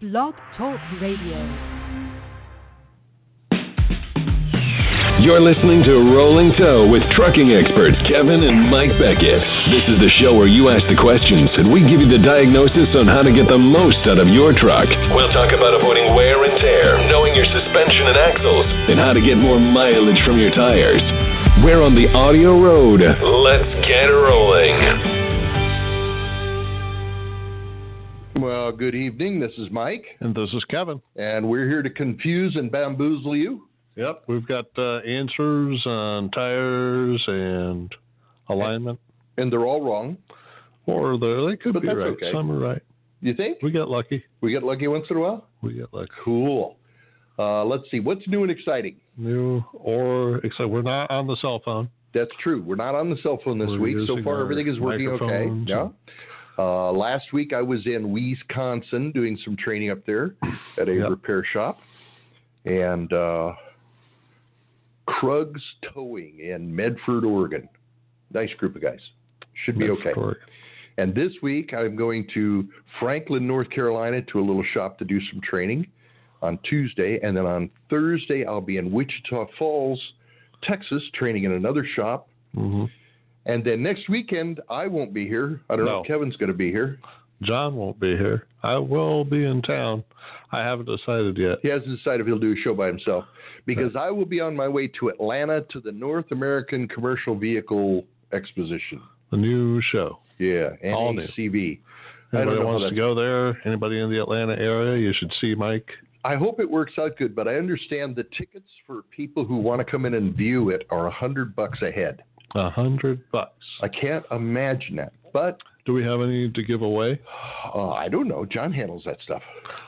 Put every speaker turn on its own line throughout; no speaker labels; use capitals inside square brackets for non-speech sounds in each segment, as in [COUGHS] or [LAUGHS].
Blog Talk Radio.
You're listening to Rolling Toe with trucking experts Kevin and Mike Beckett. This is the show where you ask the questions and we give you the diagnosis on how to get the most out of your truck. We'll talk about avoiding wear and tear, knowing your suspension and axles, and how to get more mileage from your tires. We're on the audio road. Let's get rolling.
Well, good evening. This is Mike,
And this is Kevin.
and we're here to confuse and bamboozle you.
Yep. We've got uh, answers on tires and alignment,
And they're all wrong.
or they they could
But
be right.
okay.
Some are right.
You think?
We get lucky.
We get lucky once in a while?
We get lucky.
Cool. Uh, let's see. What's new and exciting?
New or except we're not on the cell phone.
That's true. We're not on the cell phone this
We're
week. So far, everything is working okay. Yeah. Uh, last week, I was in Wisconsin doing some training up there at a
Yep.
repair shop. And uh, Krug's Towing in Medford, Oregon. Nice group of guys. Should be okay.
Story.
And this week, I'm going to Franklin, North Carolina, to a little shop to do some training on Tuesday. And then on Thursday, I'll be in Wichita Falls, Texas, training in another shop.
hmm
And then next weekend, I won't be here. I don't know if Kevin's going to be here.
John won't be here. I will be in town. I haven't decided yet.
He hasn't decided if he'll do a show by himself because I will be on my way to Atlanta to the North American Commercial Vehicle Exposition.
The new show.
Yeah,
All new.
Don't
Anybody wants to go there? Anybody in the Atlanta area? You should see Mike.
I hope it works out good, but I understand the tickets for people who want to come in and view it are a hundred bucks a head.
A hundred bucks.
I can't imagine that, but
Do we have any to give away?
uh, I don't know. John handles that stuff.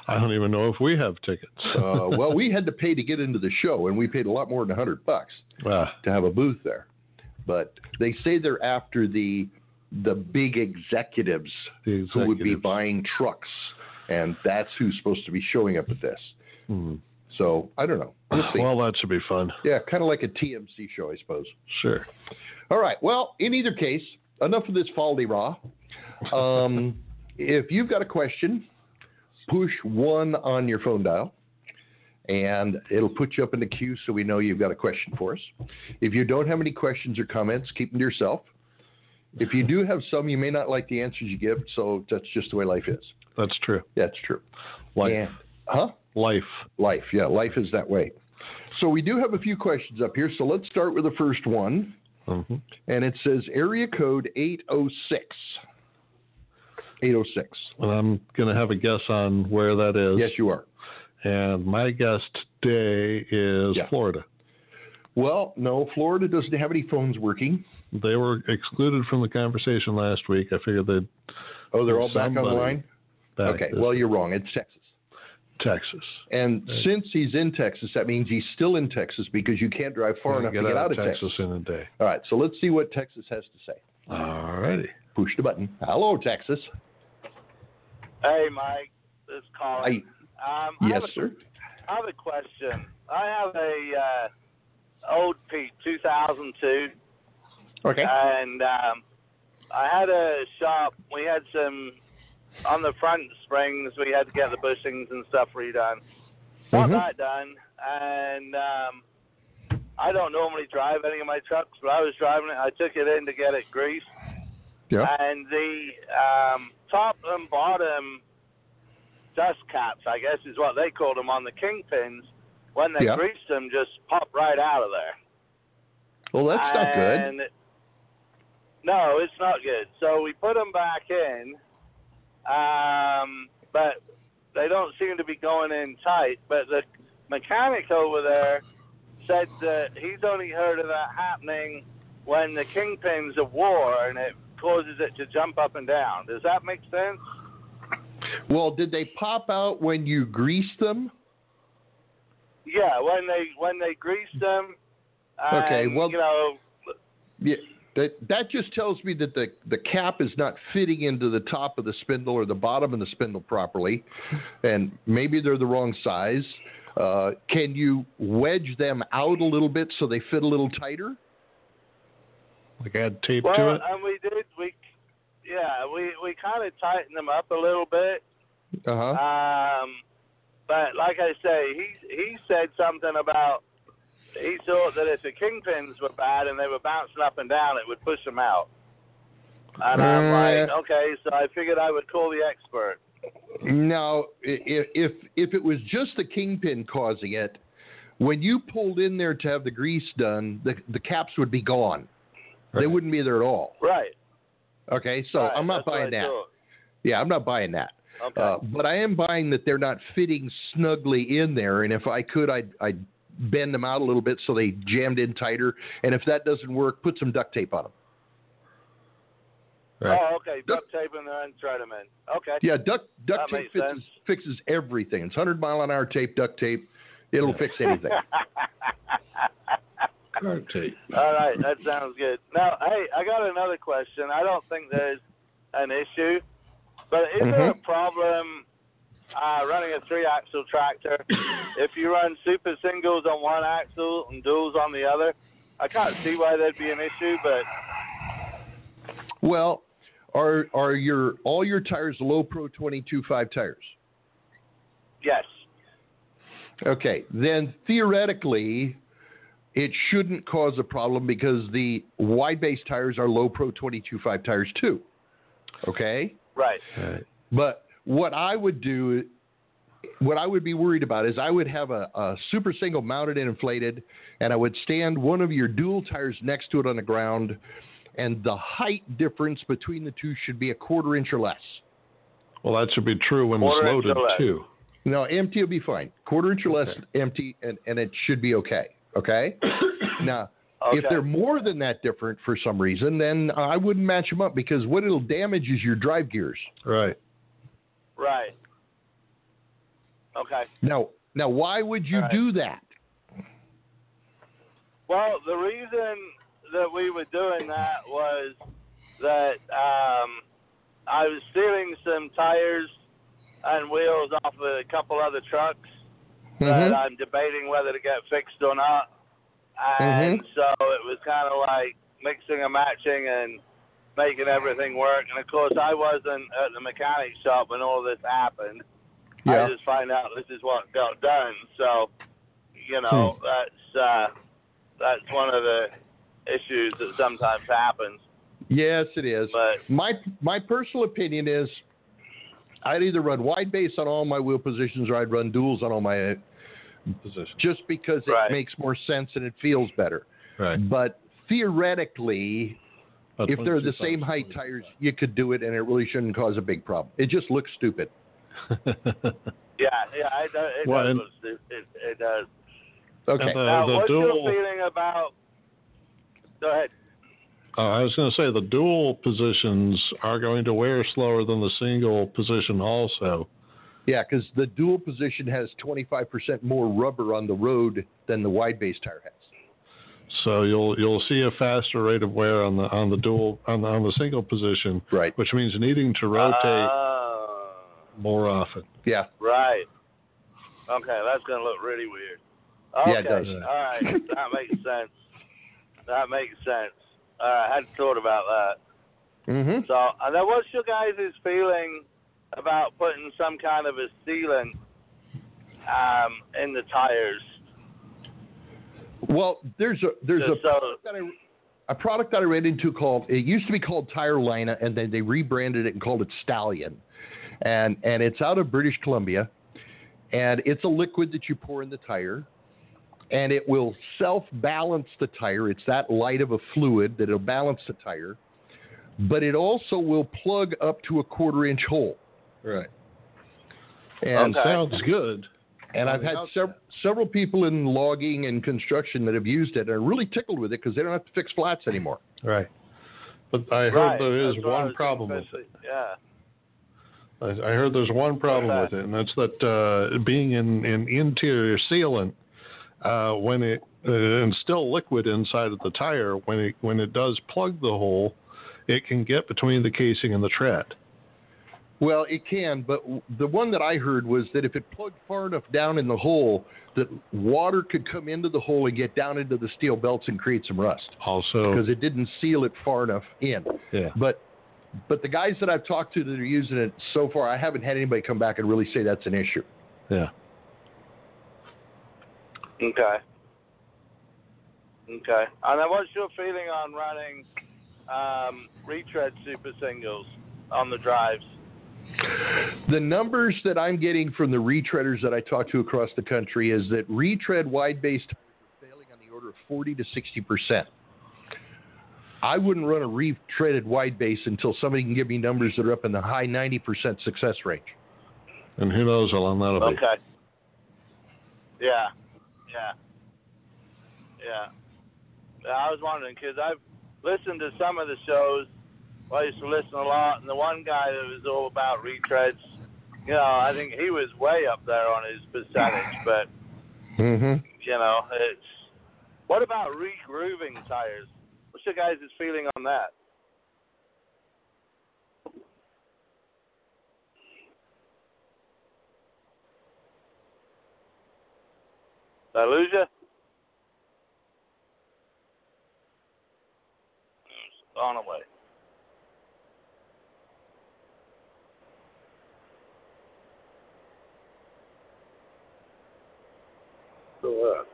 I don't even know if we have tickets.
Uh, [LAUGHS] well, we had to pay to get into the show, and we paid a lot more than a hundred bucks
Ah,
to have a booth there. But they say they're after the the big executives
the
who would be buying trucks, and that's who's supposed to be showing up at this.
Hmm.
So I don't know. We'll see.
Well, that should be fun.
yeah, kind of like a TMC show, I suppose.
Sure.
All right. Well, in either case, enough of this Faldy Raw. Um, [LAUGHS] if you've got a question, push one on your phone dial, and it'll put you up in the queue so we know you've got a question for us. If you don't have any questions or comments, keep them to yourself. If you do have some, you may not like the answers you give, so that's just the way life is.
That's true.
That's true.
Life.
And- huh?
Life.
Life, yeah, life is that way. So we do have a few questions up here, so let's start with the first one.
hmm
and it says area code 806. 806.
And I'm going to have a guess on where that is.
Yes, you are.
And my guess today is
Yeah.
Florida.
Well, no, Florida doesn't have any phones working.
They were excluded from the conversation last week. I figured they'd
Oh, they're all back on the
Somebody
line?
back
Okay, well, you're wrong. It's Texas.
Texas.
And
Right.
since he's in Texas, that means he's still in Texas because you can't drive far enough to get out of Texas.
in a day.
All right, so let's see what Texas has to say.
All righty.
Push the button. Hello, Texas.
Hey, Mike. This is Colin.
I,
um,
yes,
have a,
sir.
I have a question. I have a uh, old Pete 2002,
Okay.
and um, I had a shop. We had some on the front springs. We had to get the bushings and stuff redone. Got
Mhm.
that done, and um, I don't normally drive any of my trucks, but I was driving it. I took it in to get it greased.
Yeah.
and the um, top and bottom dust caps, I guess is what they called them on the kingpins, when they
Yeah.
greased them, just popped right out of there.
Well, that's not good.
And No, it's not good. So we put them back in, um, but they don't seem to be going in tight. But the mechanic over there said that he's only heard of that happening when the kingpins are war and it causes it to jump up and down. Does that make sense?
Well, did they pop out when you grease them?
Yeah, when they when they grease them.
Okay, well-
you know,
Yeah, that that just tells me that the the cap is not fitting into the top of the spindle or the bottom of the spindle properly, and maybe they're the wrong size. Uh, can you wedge them out a little bit so they fit a little tighter?
Like add tape
well,
to it.
and we did we, yeah, we we kind of tightened them up a little bit.
Uh huh.
Um, but like I say, he he said something about he thought that if the kingpins were bad and they were bouncing up and down, it would push them out. And I'm like,
Uh,
okay, so I figured I would call the expert.
Now, if if if it was just the kingpin causing it, when you pulled in there to have the grease done, the the caps would be gone. They wouldn't be there at all.
Right.
Okay, so
right,
I'm not buying that.
thought.
Yeah, I'm not buying that.
Okay.
Uh, but I am buying that they're not fitting snugly in there, and if I could, I'd, I'd bend them out a little bit so they jammed in tighter. And if that doesn't work, put some duct tape on them.
Right.
Oh, okay. Duct tape and then thread them in. Okay.
Yeah, duct duct
That
tape fixes, fixes everything. It's 100 mile an hour tape, duct tape. It'll fix anything. [LAUGHS]
Duct tape.
All right, that sounds good. Now, hey, I got another question. I don't think there's an issue, but is there mm-hmm.
a
problem uh, running a three-axle tractor [COUGHS] if you run super singles on one axle and duals on the other? I can't see why there'd be an issue, but
Well, are are your all your tires low pro 22.5 tires?
yes.
Okay, then theoretically, it shouldn't cause a problem because the wide base tires are low pro 22.5 tires too. Okay,
Right.
Right.
but what I would do, what I would be worried about is I would have a, a super single mounted and inflated, and I would stand one of your dual tires next to it on the ground, and the height difference between the two should be a quarter inch or less.
Well, that should be true when
Quarter
it's loaded
or less.
too.
No, empty will be fine. Quarter inch or less empty, and, and it should be okay. Okay. [COUGHS] now,
Okay.
if they're more than that different for some reason, then I wouldn't match them up because what it'll damage is your drive gears.
Right.
Right. Okay.
Now, now, why would you
right.
do that?
Well, the reason that we were doing that was that um, I was stealing some tires and wheels off of a couple other trucks that
Mhm.
I'm debating whether to get fixed or not. And
Mhm.
so it was kind of like mixing and matching and making everything work. And of course, I wasn't at the mechanic shop when all this happened.
Yeah.
I just find out this is what got done. So, you know,
Hmm.
that's uh, that's one of the issues that sometimes happens.
Yes, it is.
But
My my personal opinion is, I'd either run wide base on all my wheel positions or I'd run duals on all my,
positions,
just because it
Right.
makes more sense and it feels better.
Right.
But theoretically,
But
if they're the same height tires, you could do it, and it really shouldn't cause a big problem. It just looks stupid. [LAUGHS]
yeah, yeah, it, does- it
Well,
does.
and-
look It, it does.
Okay.
The-
now, what's
dual-
your feeling about? Go ahead.
Uh, I was going to say the dual positions are going to wear slower than the single position also.
yeah, because the dual position has 25% more rubber on the road than the wide base tire has.
So you'll you'll see a faster rate of wear on the on the dual on the, on the single position,
Right.
which means needing to rotate
Uh,
more often.
Yeah.
right. Okay, that's gonna look really weird. Okay.
Yeah, it does.
All right, that makes sense. That makes sense. All right, I hadn't thought about that.
Mm-hmm.
So, and then what's your guys' feeling about putting some kind of a sealant um, in the tires?
Well, there's a there's a
Just uh, so,
that I, a product that I ran into called it used to be called Tire Lina, and then they rebranded it and called it Stallion, and and it's out of British Columbia, and it's a liquid that you pour in the tire, and it will self balance the tire. It's that light of a fluid that it'll balance the tire, but it also will plug up to a quarter inch hole.
Right.
And
Okay.
Sounds good.
And I've had sev- several people in logging and construction that have used it and are really tickled with it because they don't have to fix flats anymore.
Right. But I heard
right,
there is
that's
one problem with it.
Yeah.
I, I heard there's one problem with it, and that's that uh, being in, in interior sealant, uh, when it uh, and still liquid inside of the tire, when it when it does plug the hole, it can get between the casing and the tread.
Well, it can, but the one that I heard was that if it plugged far enough down in the hole, that water could come into the hole and get down into the steel belts and create some rust
Also,
because it didn't seal it far enough in.
yeah,
But but the guys that I've talked to that are using it so far, I haven't had anybody come back and really say that's an issue.
yeah.
Okay. Okay. And what's your feeling on running um, retread super singles on the drives?
The numbers that I'm getting from the retreaders that I talk to across the country is that retread wide base tires are failing on the order of 40 to 60 percent. I wouldn't run a retreaded wide base until somebody can give me numbers that are up in the high 90 percent success range.
And who knows how long that'll be.
Okay. Yeah. Yeah. Yeah. Yeah, I was wondering because I've listened to some of the shows. I used to listen a lot, and the one guy that was all about retreads, you know, I think he was way up there on his percentage. But
Mm-hmm.
you know, it's what about regrooving tires? What's your guys' feeling on that? Did I lose you? It's gone away. Still there.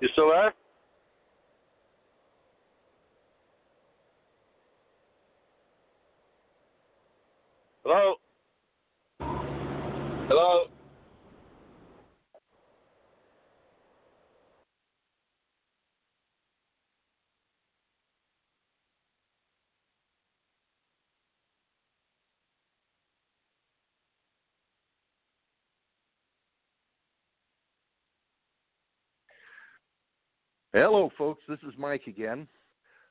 You still there? Hello? Hello?
Hello, folks. This is Mike again.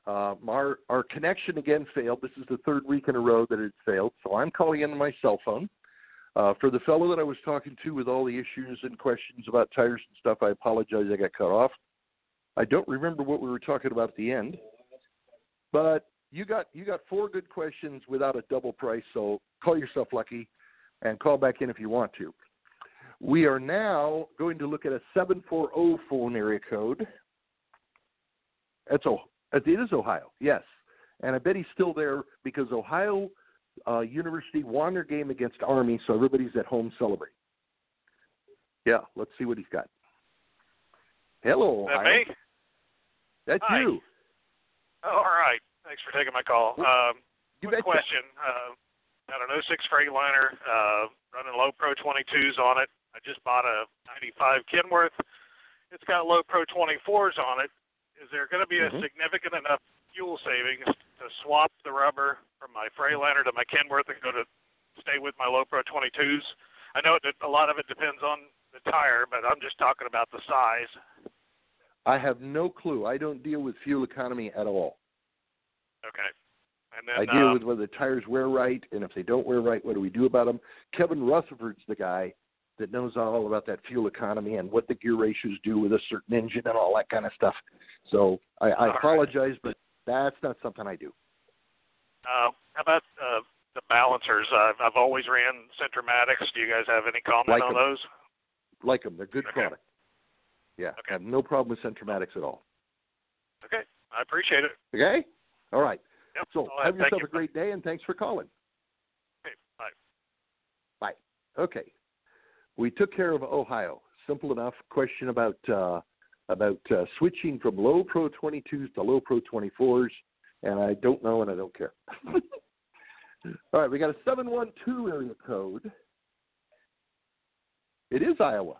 Uh, our our connection again failed. This is the third week in a row that it failed. So I'm calling into my cell phone. Uh, for the fellow that I was talking to with all the issues and questions about tires and stuff, I apologize. I got cut off. I don't remember what we were talking about at the end, but you got you got four good questions without a double price. So call yourself lucky, and call back in if you want to. We are now going to look at a 740 phone area code. That's oh, it is Ohio, yes, and I bet he's still there because Ohio uh, University won their game against Army, so everybody's at home celebrating. Yeah, let's see what he's got. Hello,
That
Ohio.
me?
That's
Hi.
you.
Oh, all right. Thanks for taking my call. Um, quick question. Uh, got an 06 Freightliner, uh, running low Pro 22s on it. I just bought a 95 Kenworth. It's got low Pro 24s on it. Is there going to be
Mhm.
a significant enough fuel savings to swap the rubber from my Freightliner to my Kenworth and go to stay with my low Pro 22s? I know that a lot of it depends on the tire, but I'm just talking about the size.
I have no clue. I don't deal with fuel economy at all.
Okay. And then
I deal
um,
with whether the tires wear right, and if they don't wear right, what do we do about them? Kevin Rutherford's the guy that knows all about that fuel economy and what the gear ratios do with a certain engine and all that kind of stuff. So I, I
All right.
apologize, but that's not something I do.
Uh, how about uh, the balancers? I've, I've always ran Centramatics. Do you guys have any comment
Like
on
'em.
those?
Like them, they're good
Okay.
product. Yeah,
Okay.
I have no problem with Centramatics at all.
Okay, I appreciate it.
Okay, all right.
Yep.
So have yourself
you.
a great day, and thanks for calling.
Okay, bye.
Bye. Okay. We took care of Ohio. Simple enough. Question about uh, about uh, switching from low Pro 22s to low Pro 24s, and I don't know and I don't care. [LAUGHS] All right, we got a 712 area code. It is Iowa.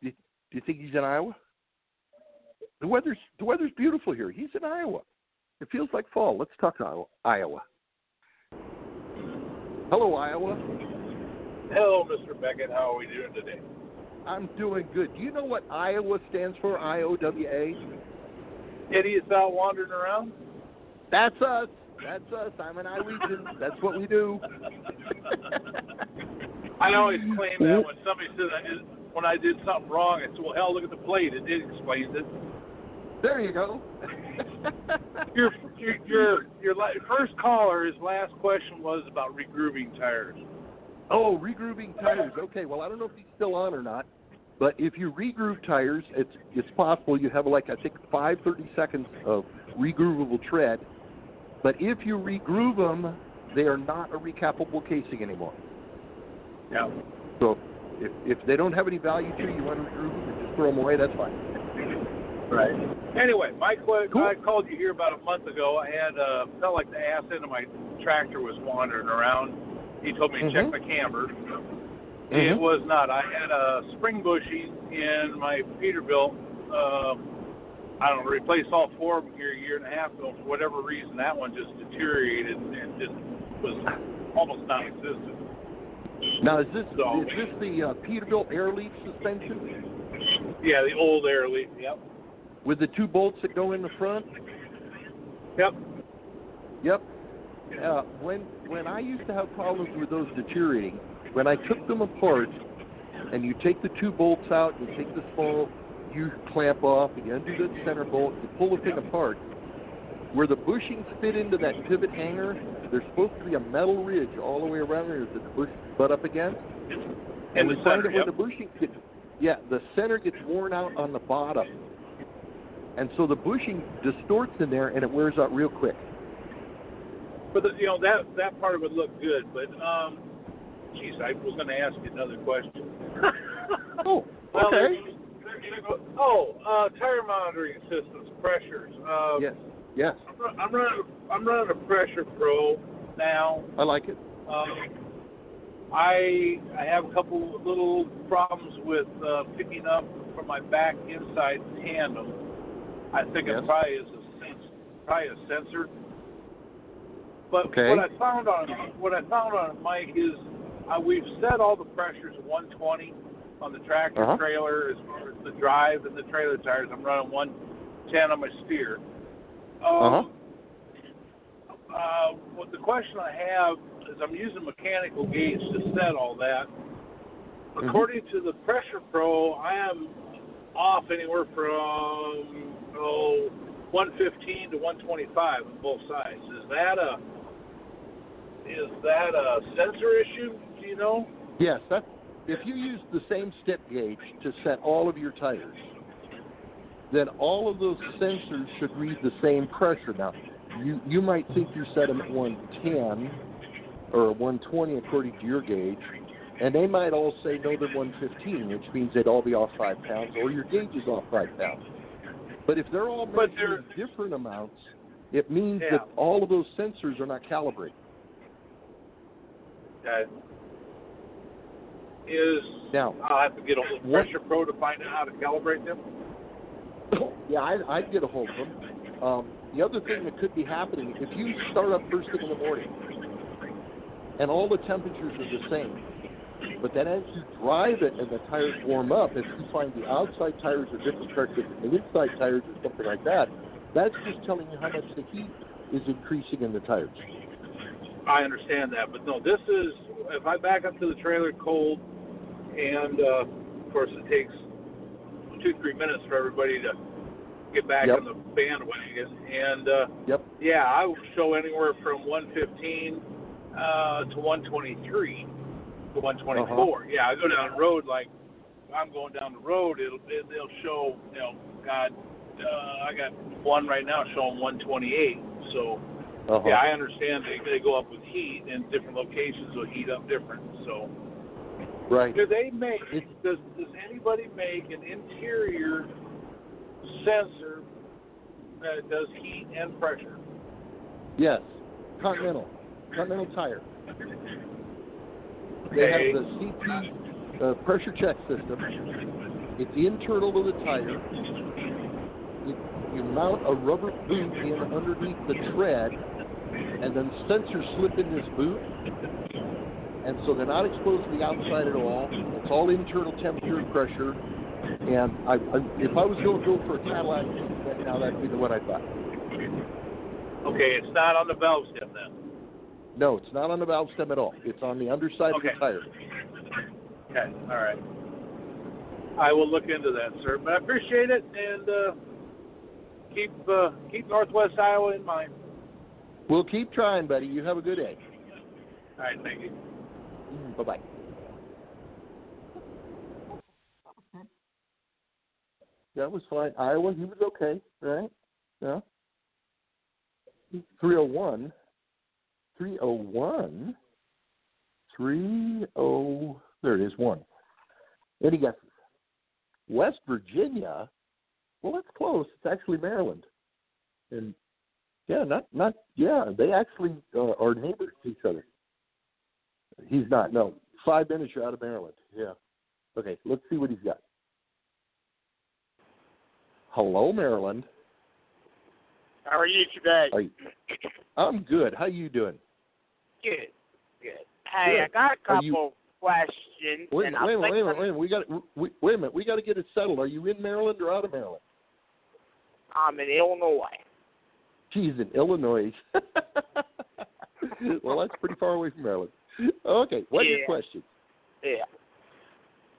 Do you, do you think he's in Iowa? The weather's the weather's beautiful here. He's in Iowa. It feels like fall. Let's talk Iowa. Iowa. Hello, Iowa.
Hello, Mr. Beckett. How are we doing today?
I'm doing good. Do you know what Iowa stands for? I O W A.
Idiots out wandering around?
That's us. That's us. I'm an Iowegian. That's what we do.
I always claim that when somebody says I did, when I did something wrong, I said, well, hell, look at the plate. It, it explains it.
There you go. [LAUGHS]
Your your your, your first caller, his last question was about regrooving tires.
Oh, regrooving tires. Okay. Well, I don't know if he's still on or not, but if you regroove tires, it's it's possible you have like I think five thirty seconds of regroovable tread. But if you regroove them they are not a recapable casing anymore.
Yeah.
So if if they don't have any value to you, you want to regroove them and just throw them away. That's fine.
Right. Anyway, Mike,
Cool.
I called you here about a month ago. I had uh, felt like the ass end of my tractor was wandering around. He told me to check
Mhm.
my camber.
Mhm.
It was not. I had a spring bushing in my Peterbilt. Uh, I don't know, replaced all four of them here a year and a half ago. For whatever reason, that one just deteriorated and just was almost non-existent.
Now is this
So-
is this the uh, Peterbilt air leaf suspension
Yeah, the old air leaf. Yep.
with the two bolts that go in the front?
Yep.
Yep. Uh, when when I used to have problems with those deteriorating, when I took them apart, and you take the two bolts out, you take the small U clamp off, and you undo the center bolt, you pull the thing apart. Where the bushings fit into that pivot hanger, there's supposed to be a metal ridge all the way around there that the bush butt up against.
In
And
the center.
that when the bushing gets, yeah, the center gets worn out on the bottom, and so the bushing distorts in there, and it wears out real quick.
But the, you know that that part of it looked good. But um, geez, I was going to ask you another question. [LAUGHS]
Oh,
Well,
okay.
there's- Oh, uh, tire monitoring systems, pressures. Uh,
Yes, yes,
I'm, run- I'm running. I'm running a Pressure Pro now.
I like it.
Um, I I have a couple little problems with uh, picking up from my back inside the tandem. I think
Yes.
it probably is a sens- probably a sensor. But
Okay.
what I found on what I found on Mike, is uh, we've set all the pressures at 120 on the tractor
Uh-huh.
trailer as far as the drive and the trailer tires. I'm running 110 on my steer.
Uh-huh.
Um, uh, what the question I have is I'm using mechanical gauge to set all that.
Mm-hmm.
According to the Pressure Pro, I am off anywhere from oh 115 to 125 on both sides. Is that a is that a sensor issue? Do you know?
Yes, that. If you use the same step gauge to set all of your tires, then all of those sensors should read the same pressure. Now, you you might think you set them at 110 or 120 according to your gauge, and they might all say no, they're 115, which means they'd all be off five pounds, or your gauge is off five pounds. But if they're all
But
measuring different amounts, it means
Yeah.
that all of those sensors are not calibrated.
Uh, is
Now,
I'll have to get a hold of Pressure Pro to find out how to calibrate them. [COUGHS]
yeah, I'd, I'd get a hold of them. Um, the other thing that could be happening, if you start up first thing in the morning and all the temperatures are the same, but then as you drive it and the tires warm up, if you find the outside tires are different pressure than the inside tires or something like that, that's just telling you how much the heat is increasing in the tires.
I understand that, but no, this is if I back up to the trailer cold, and uh, of course it takes two three minutes for everybody to get back
Yep.
on the bandwagon, and uh,
Yep.
yeah, I will show anywhere from 115 uh, to 123 to 124.
Uh-huh.
Yeah, I go down the road like I'm going down the road. It'll it, they'll show you know God. Uh, I got one right now showing 128. So
Uh-huh.
yeah, I understand they, they go up with heat, and different locations will heat up different. So,
Right.
do they make?
It's-
Does does anybody make an interior sensor that does heat and pressure?
Yes. Continental. Continental Tire. They
Okay.
have the CP uh, pressure check system. It's internal to the tire. It, you mount a rubber boot in underneath the tread, and then sensors slip in this boot, and so they're not exposed to the outside at all. It's all internal temperature and pressure. And I, I, if I was going to go for a Cadillac right now, that'd be the one I'd buy.
Okay, it's not on the valve stem then.
No, it's not on the valve stem at all. It's on the underside
Okay.
of the tire.
Okay, all right. I will look into that, sir. But I appreciate it, and uh, keep uh, keep Northwest Iowa in mind.
We'll keep trying, buddy. You have a good day.
All right, thank you.
Mm, bye bye. That was fine. Iowa, he was okay, right? Yeah. 301. 301. 30. There it is, one. Any guesses? West Virginia. Well, that's close. It's actually Maryland. And yeah, not not yeah. They actually uh, are neighbors to each other. He's not. No, five minutes you're out of Maryland. Yeah. Okay, let's see what he's got. Hello, Maryland.
How are you today?
Are you, I'm good. How you doing?
Good, good. Hey,
Good.
I got a
Are you-
couple questions,
Wait a
and
minute. Wait a
I'm
minute. Wait a minute. Wait. We got. We, wait a minute. We got to get it settled. Are you in Maryland or out of Maryland?
I'm in Illinois.
Geez, in Illinois. [LAUGHS] well, that's pretty far away from Maryland. Okay. What's your
Yeah.
question?
Yeah.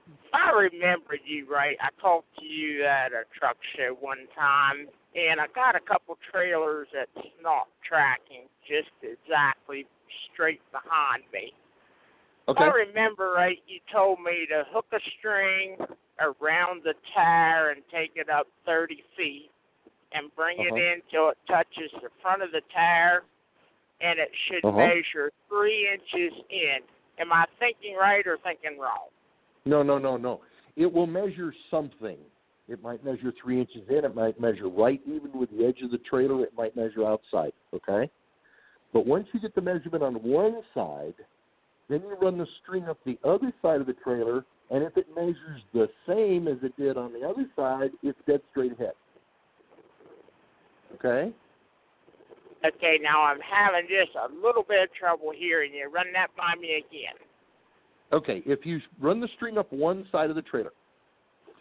If I remember you right, I talked to you at a truck show one time, and I got a couple trailers that's not tracking just exactly straight behind me. If
Okay.
I remember right, you told me to hook a string around the tire and take it up 30 feet and bring
Uh-huh.
it in till it touches the front of the tire, and it should
Uh-huh.
measure three inches in. Am I thinking right or thinking wrong?
No, no, no, no. It will measure something. It might measure three inches in. It might measure right even with the edge of the trailer. It might measure outside. Okay. But once you get the measurement on one side, then you run the string up the other side of the trailer, and if it measures the same as it did on the other side, it's dead straight ahead. Okay.
Okay, now I'm having just a little bit of trouble hearing you. Run that by me again.
Okay. If you run the string up one side of the trailer,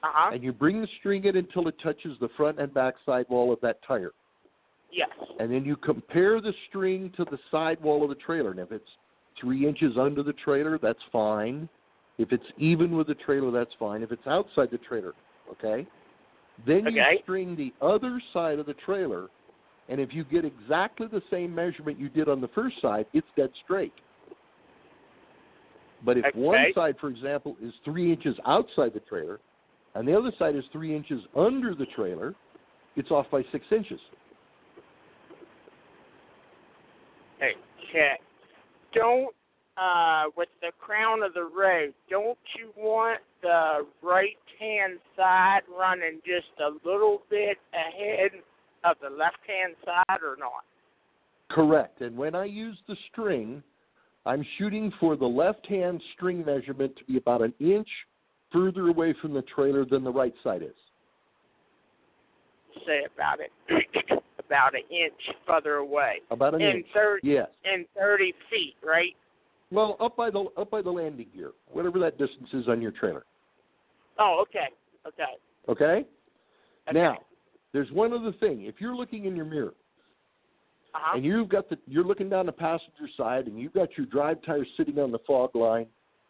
Uh huh.
and you bring the string in until it touches the front and back sidewall of that tire.
Yes.
and then you compare the string to the sidewall of the trailer. And if it's three inches under the trailer, that's fine. If it's even with the trailer, that's fine. If it's outside the trailer, okay? Then you string the other side of the trailer, and if you get exactly the same measurement you did on the first side, it's dead straight. But if one side, for example, is three inches outside the trailer, and the other side is three inches under the trailer, it's off by six inches.
Okay. Don't uh with the crown of the road, don't you want the right hand side running just a little bit ahead of the left hand side or not?
Correct. And when I use the string, I'm shooting for the left hand string measurement to be about an inch further away from the trailer than the right side is.
Say about it [COUGHS] about an inch further away.
About an
in
inch.
thirty
Yes.
And thirty feet, right?
Well, up by the up by the landing gear, whatever that distance is on your trailer.
Oh, okay. Okay.
Okay?
okay.
Now, there's one other thing. If you're looking in your mirror
uh-huh.
and you've got the you're looking down the passenger side and you've got your drive tires sitting on the fog line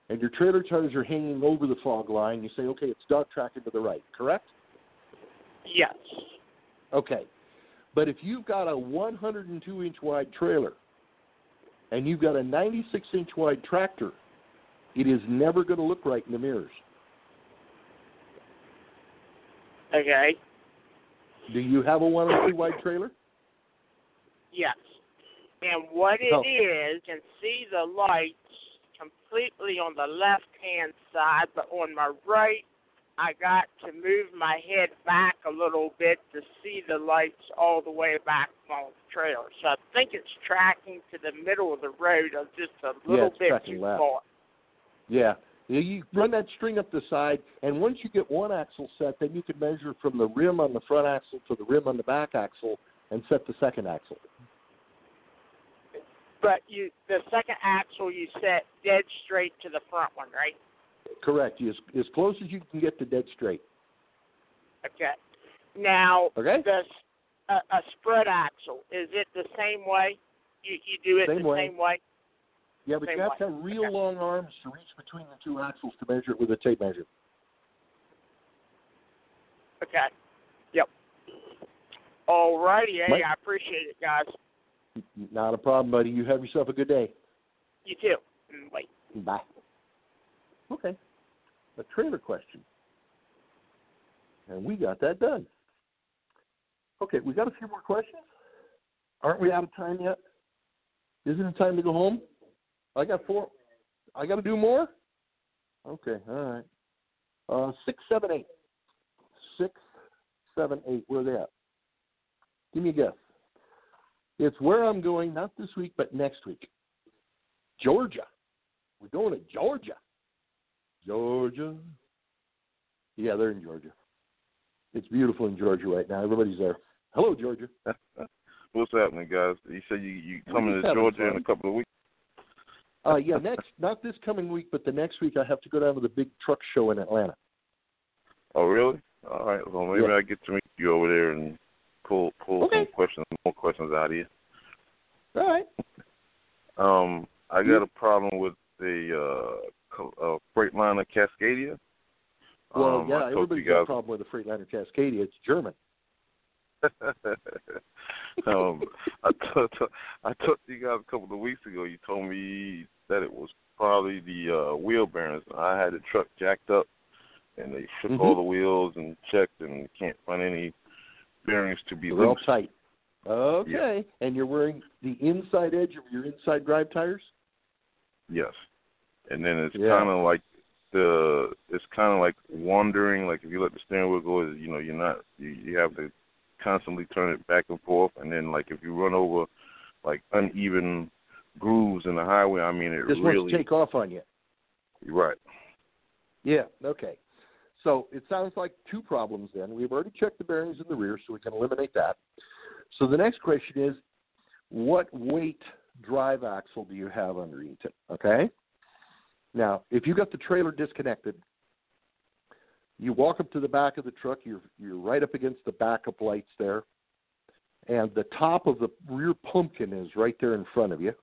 and your trailer tires are hanging over the fog line, you say, okay, it's dog tracking to the right, correct?
yes.
Okay. But if you've got a 102 inch wide trailer and you've got a 96 inch wide tractor, it is never going to look right in the mirrors.
Okay.
Do you have a 102 white trailer?
Yes. And what it
No.
is, you can see the lights completely on the left hand side, but on my right, I got to move my head back a little bit to see the lights all the way back on the trailer. So I think it's tracking to the middle of the road or just a little
it's
bit too
left.
far.
Yeah. You- You run that string up the side, and once you get one axle set, then you can measure from the rim on the front axle to the rim on the back axle and set the second axle.
But you, the second axle you set dead straight to the front one, right?
Correct. As, as close as you can get to dead straight.
Okay. Now,
Okay?
the a, a spread axle is it the same way? You you do it
Same
the
way.
same way?
Yeah, but
Same
you have to have real
Okay.
long arms to reach between the two axles to measure it with a tape measure.
Okay. Yep. All righty. Hey, I appreciate it, guys.
Not a problem, buddy. You have yourself a good day.
You too. Mm, Wait.
Bye. Okay. A trailer question. And we got that done. Okay, we got a few more questions. Aren't we out of time yet? Isn't it time to go home? I got four. I got to do more. Okay, all right. Uh, six, seven, eight. Six, seven, eight. Where are they at? Give me a guess. It's where I'm going, not this week, but next week. Georgia. We're going to Georgia. Georgia. Yeah, they're in Georgia. It's beautiful in Georgia right now. Everybody's there. Hello, Georgia. [LAUGHS]
What's happening, guys? You said you you coming to Georgia in a couple of weeks?
Uh, yeah, next, not this coming week, but the next week I have to go down to the big truck show in Atlanta.
Oh, really? All right. Well, maybe
Yeah.
I get to meet you over there and pull pull
Okay.
some questions, more questions out of you.
All right.
Um, I got a problem with the uh, uh Freightliner Cascadia.
Well,
um,
yeah, everybody's got a problem with the Freightliner Cascadia. It's German. [LAUGHS]
um, I told I talked to you guys a couple of weeks ago. You told me that it was probably the uh, wheel bearings. I had the truck jacked up, and they shook
Mhm.
all the wheels and checked, and can't find any bearings to be
They're
loose.
tight. Okay. And you're wearing the inside edge of your inside drive tires?
Yes, and then it's
Yeah.
kind of like the it's kind of like wandering. Like if you let the steering wheel go, you know, you're not you, you have to constantly turn it back and forth. And then like if you run over like uneven grooves in the highway, I mean it really
wants to take off on you.
right.
Yeah, okay. So it sounds like two problems then. We've already checked the bearings in the rear, so we can eliminate that. So the next question is what weight drive axle do you have underneath it? Okay? Now, if you got the trailer disconnected, you walk up to the back of the truck, you're you're right up against the backup lights there, and the top of the rear pumpkin is right there in front of you.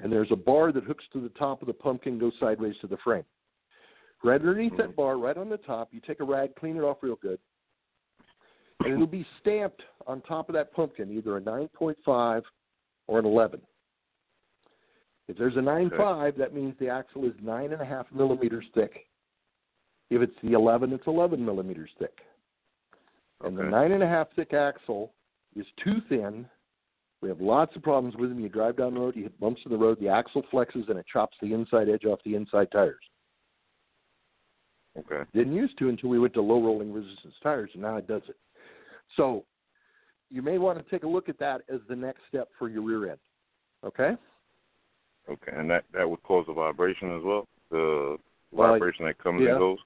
And there's a bar that hooks to the top of the pumpkin, goes sideways to the frame. Right underneath that mm-hmm. bar, right on the top, you take a rag, clean it off real good, and it'll be stamped on top of that pumpkin, either a 9.5 or an 11. If there's a 9.5, that means the axle is nine and a half millimeters thick. If it's the 11, it's 11 millimeters thick. And the nine and a half thick axle is too thin. We have lots of problems with them. You drive down the road, you hit bumps in the road, the axle flexes, and it chops the inside edge off the inside tires.
Okay.
Didn't used to until we went to low rolling resistance tires, and now it does it. So you may want to take a look at that as the next step for your rear end. Okay?
Okay, and that that would cause a vibration as well. The
Well,
vibration that comes
yeah.
and goes.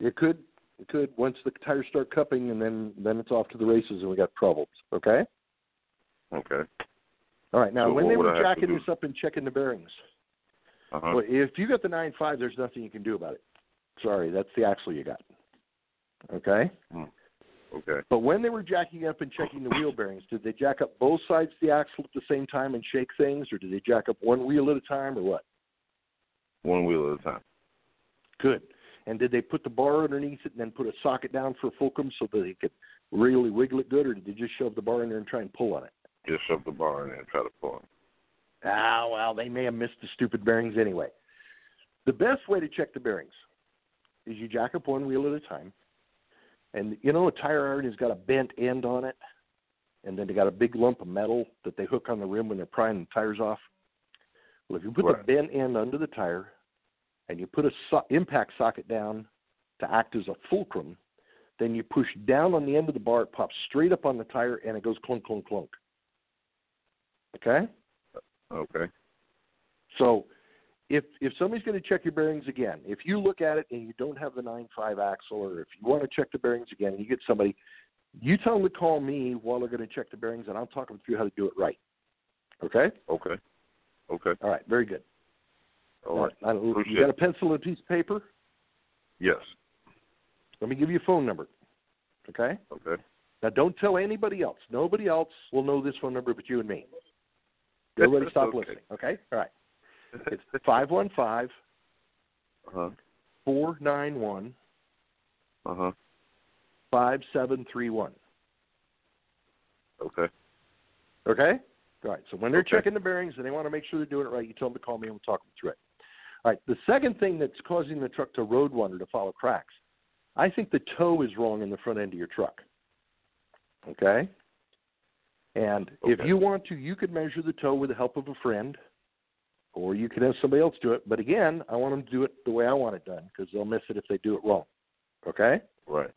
It could it could once the tires start cupping and then then it's off to the races and we got problems. Okay?
Okay.
All right. Now
So
when they were
I have to
jacking this up and checking the bearings,
Uh huh.
well, if you got the nine five, there's nothing you can do about it. Sorry, that's the axle you got. Okay?
Okay.
But when they were jacking up and checking the wheel bearings, did they jack up both sides of the axle at the same time and shake things, or did they jack up one wheel at a time, or what?
One wheel at a time.
Good. And did they put the bar underneath it and then put a socket down for fulcrum so that they could really wiggle it good, or did they just shove the bar in there and try and pull on it?
Just shove the bar in there and try to pull it.
Ah, well, they may have missed the stupid bearings anyway. The best way to check the bearings is you jack up one wheel at a time, and you know a tire iron has got a bent end on it, and then they got a big lump of metal that they hook on the rim when they're prying the tires off. Well, if you put the bent end under the tire, and you put a so- impact socket down to act as a fulcrum, then you push down on the end of the bar, it pops straight up on the tire, and it goes clunk, clunk, clunk. Okay.
Okay.
So if if somebody's going to check your bearings again, if you look at it and you don't have the nine five axle, or if you want to check the bearings again, and you get somebody, you tell them to call me while they're going to check the bearings, and I'll talk them through how to do it right. Okay.
Okay. Okay.
All right. Very good.
All right.
I don't-
Appreciate
you got a pencil and a piece of paper?
Yes.
Let me give you a phone number. Okay.
Okay.
Now don't tell anybody else. Nobody else will know this phone number but you and me. [LAUGHS] Everybody stop
Okay.
listening. Okay. All right. It's [LAUGHS] five one five
Uh huh.
four nine one
Uh huh.
five seven three one.
Okay.
Okay? All right. So when they're
Okay.
checking the bearings and they want to make sure they're doing it right, you tell them to call me and we'll talk them through it. All right. The second thing that's causing the truck to road wander to follow cracks, I think the toe is wrong in the front end of your truck. Okay? And if you want to, you could measure the toe with the help of a friend, or you can have somebody else do it. But again, I want them to do it the way I want it done because they'll miss it if they do it wrong. Okay?
Right.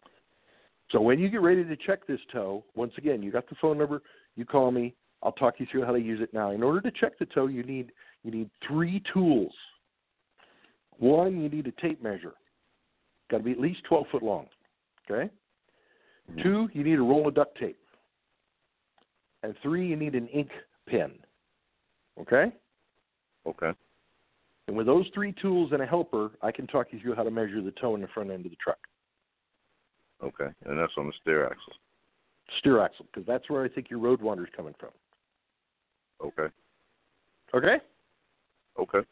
So when you get ready to check this toe, once again, you got the phone number. You call me. I'll talk you through how to use it now. In order to check the toe, you need you need three tools. One, you need a tape measure. Got to be at least 12 foot long. Okay. Mm-hmm. Two, you need a roll of duct tape. And three, you need an ink pen. Okay.
Okay.
And with those three tools and a helper, I can talk you through how to measure the toe in the front end of the truck.
Okay. And that's on the steer axle.
Steer axle, because that's where I think your road wander's coming from.
Okay.
Okay.
Okay.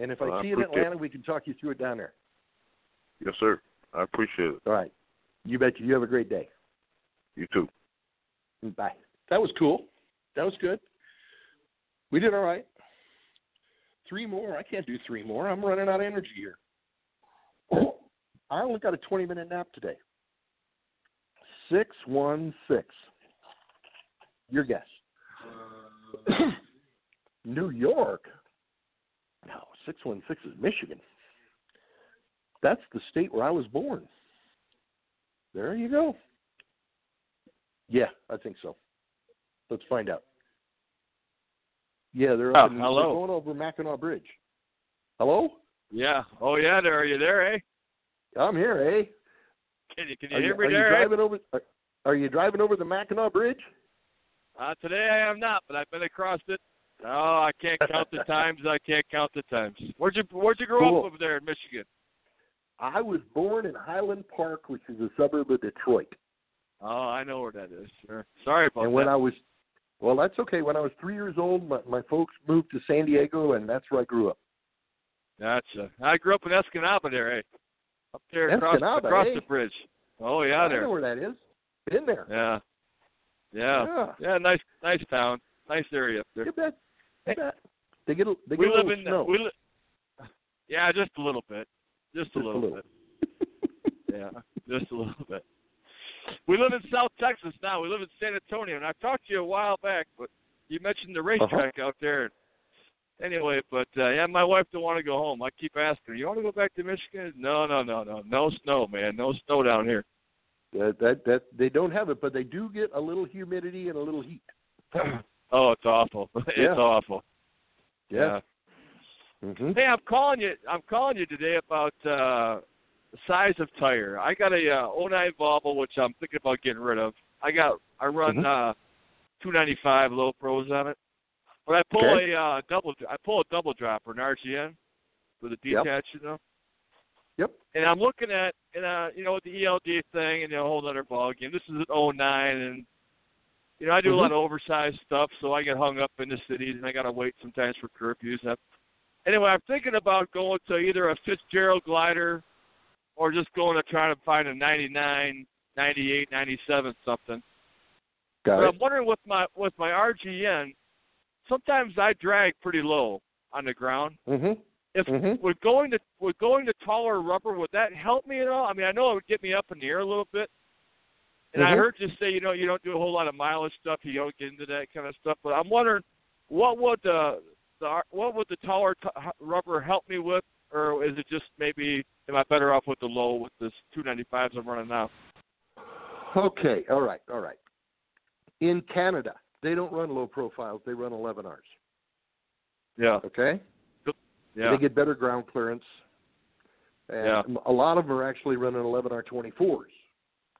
And if
Well,
I
I
see you in Atlanta, we can talk you through it down there.
Yes, sir. I appreciate it.
All right. You bet you. You have a great day.
You too.
Bye. That was cool. That was good. We did all right. Three more. I can't do three more. I'm running out of energy here. I only got a 20 minute nap today. 616. Your guess. [CLEARS THROAT] New York. No, 616 is Michigan. That's the state where I was born. There you go. Yeah, I think so. Let's find out. Yeah, they're
Oh,
up in,
hello.
they're going over Mackinac Bridge. Hello?
Yeah. Oh yeah, there are you there, eh?
I'm here, eh?
Can you can you
Are
hear
you,
me
are you
there? eh?
driving over? Are, are you driving over the Mackinac Bridge?
Uh, today I am not, but I've been across it. Oh, I can't count the times. I can't count the times. Where'd you Where'd you grow
Cool.
up over there in Michigan?
I was born in Highland Park, which is a suburb of Detroit.
Oh, I know where that is. Sure. Sorry about
and when. I was, well, that's okay. When I was three years old, my, my folks moved to San Diego, and that's where I grew up.
Gotcha. I grew up in Escanaba there, eh? Up there across
Escanaba,
across
eh?
the bridge. Oh yeah,
I
there.
know where that is. Been there.
Yeah. Yeah.
Yeah.
Yeah. Nice, nice town. Nice area up there.
You bet. They get a, they
we
get a
live
little
in
snow.
we li- Yeah, just a little bit. Just a
Just a
little,
little.
bit. yeah, just a little bit. We live in South Texas now. We live in San Antonio, and I talked to you a while back, but you mentioned the racetrack out there. Anyway, but uh, yeah, my wife don't want to go home. I keep asking her, "You want to go back to Michigan?" No, no, no, no, no snow, man, no snow down here.
That, that that they don't have it, but they do get a little humidity and a little heat. [CLEARS THROAT]
oh, it's awful. [LAUGHS] it's
Yeah.
awful.
Yeah. Mm-hmm.
Hey, I'm calling you. I'm calling you today about uh the size of tire. I got a uh, 09 Volvo, which I'm thinking about getting rid of. I got. I run
Mhm.
uh 295 low pros on it, but I pull
Okay.
a uh, double. I pull a double dropper, an RGN, with a
Yep.
detach. You know.
Yep.
And I'm looking at, and uh, you know, with the ELD thing and a whole other ball game. This is an 09, and you know, I do a lot of oversized stuff, so I get hung up in the cities, and I gotta wait sometimes for curfews. And I- anyway, I'm thinking about going to either a Fitzgerald glider, or just going to try to find a 99, 98, 97 something.
Got
but
it.
I'm wondering with my with my RGN, sometimes I drag pretty low on the ground.
Mm-hmm.
If
Mhm.
with going to with going to taller rubber, would that help me at all? I mean, I know it would get me up in the air a little bit. And I
Mhm.
heard you say, you know, you don't do a whole lot of mileage stuff. You don't get into that kind of stuff. But I'm wondering, what would the the what would the taller t- rubber help me with, or is it just maybe am I better off with the low with this 295s I'm running now?
Okay. All right. All right. In Canada, they don't run low profiles. They run 11 Rs.
Yeah.
Okay.
Yeah.
They get better ground clearance. And
Yeah.
a lot of them are actually running 11 R24s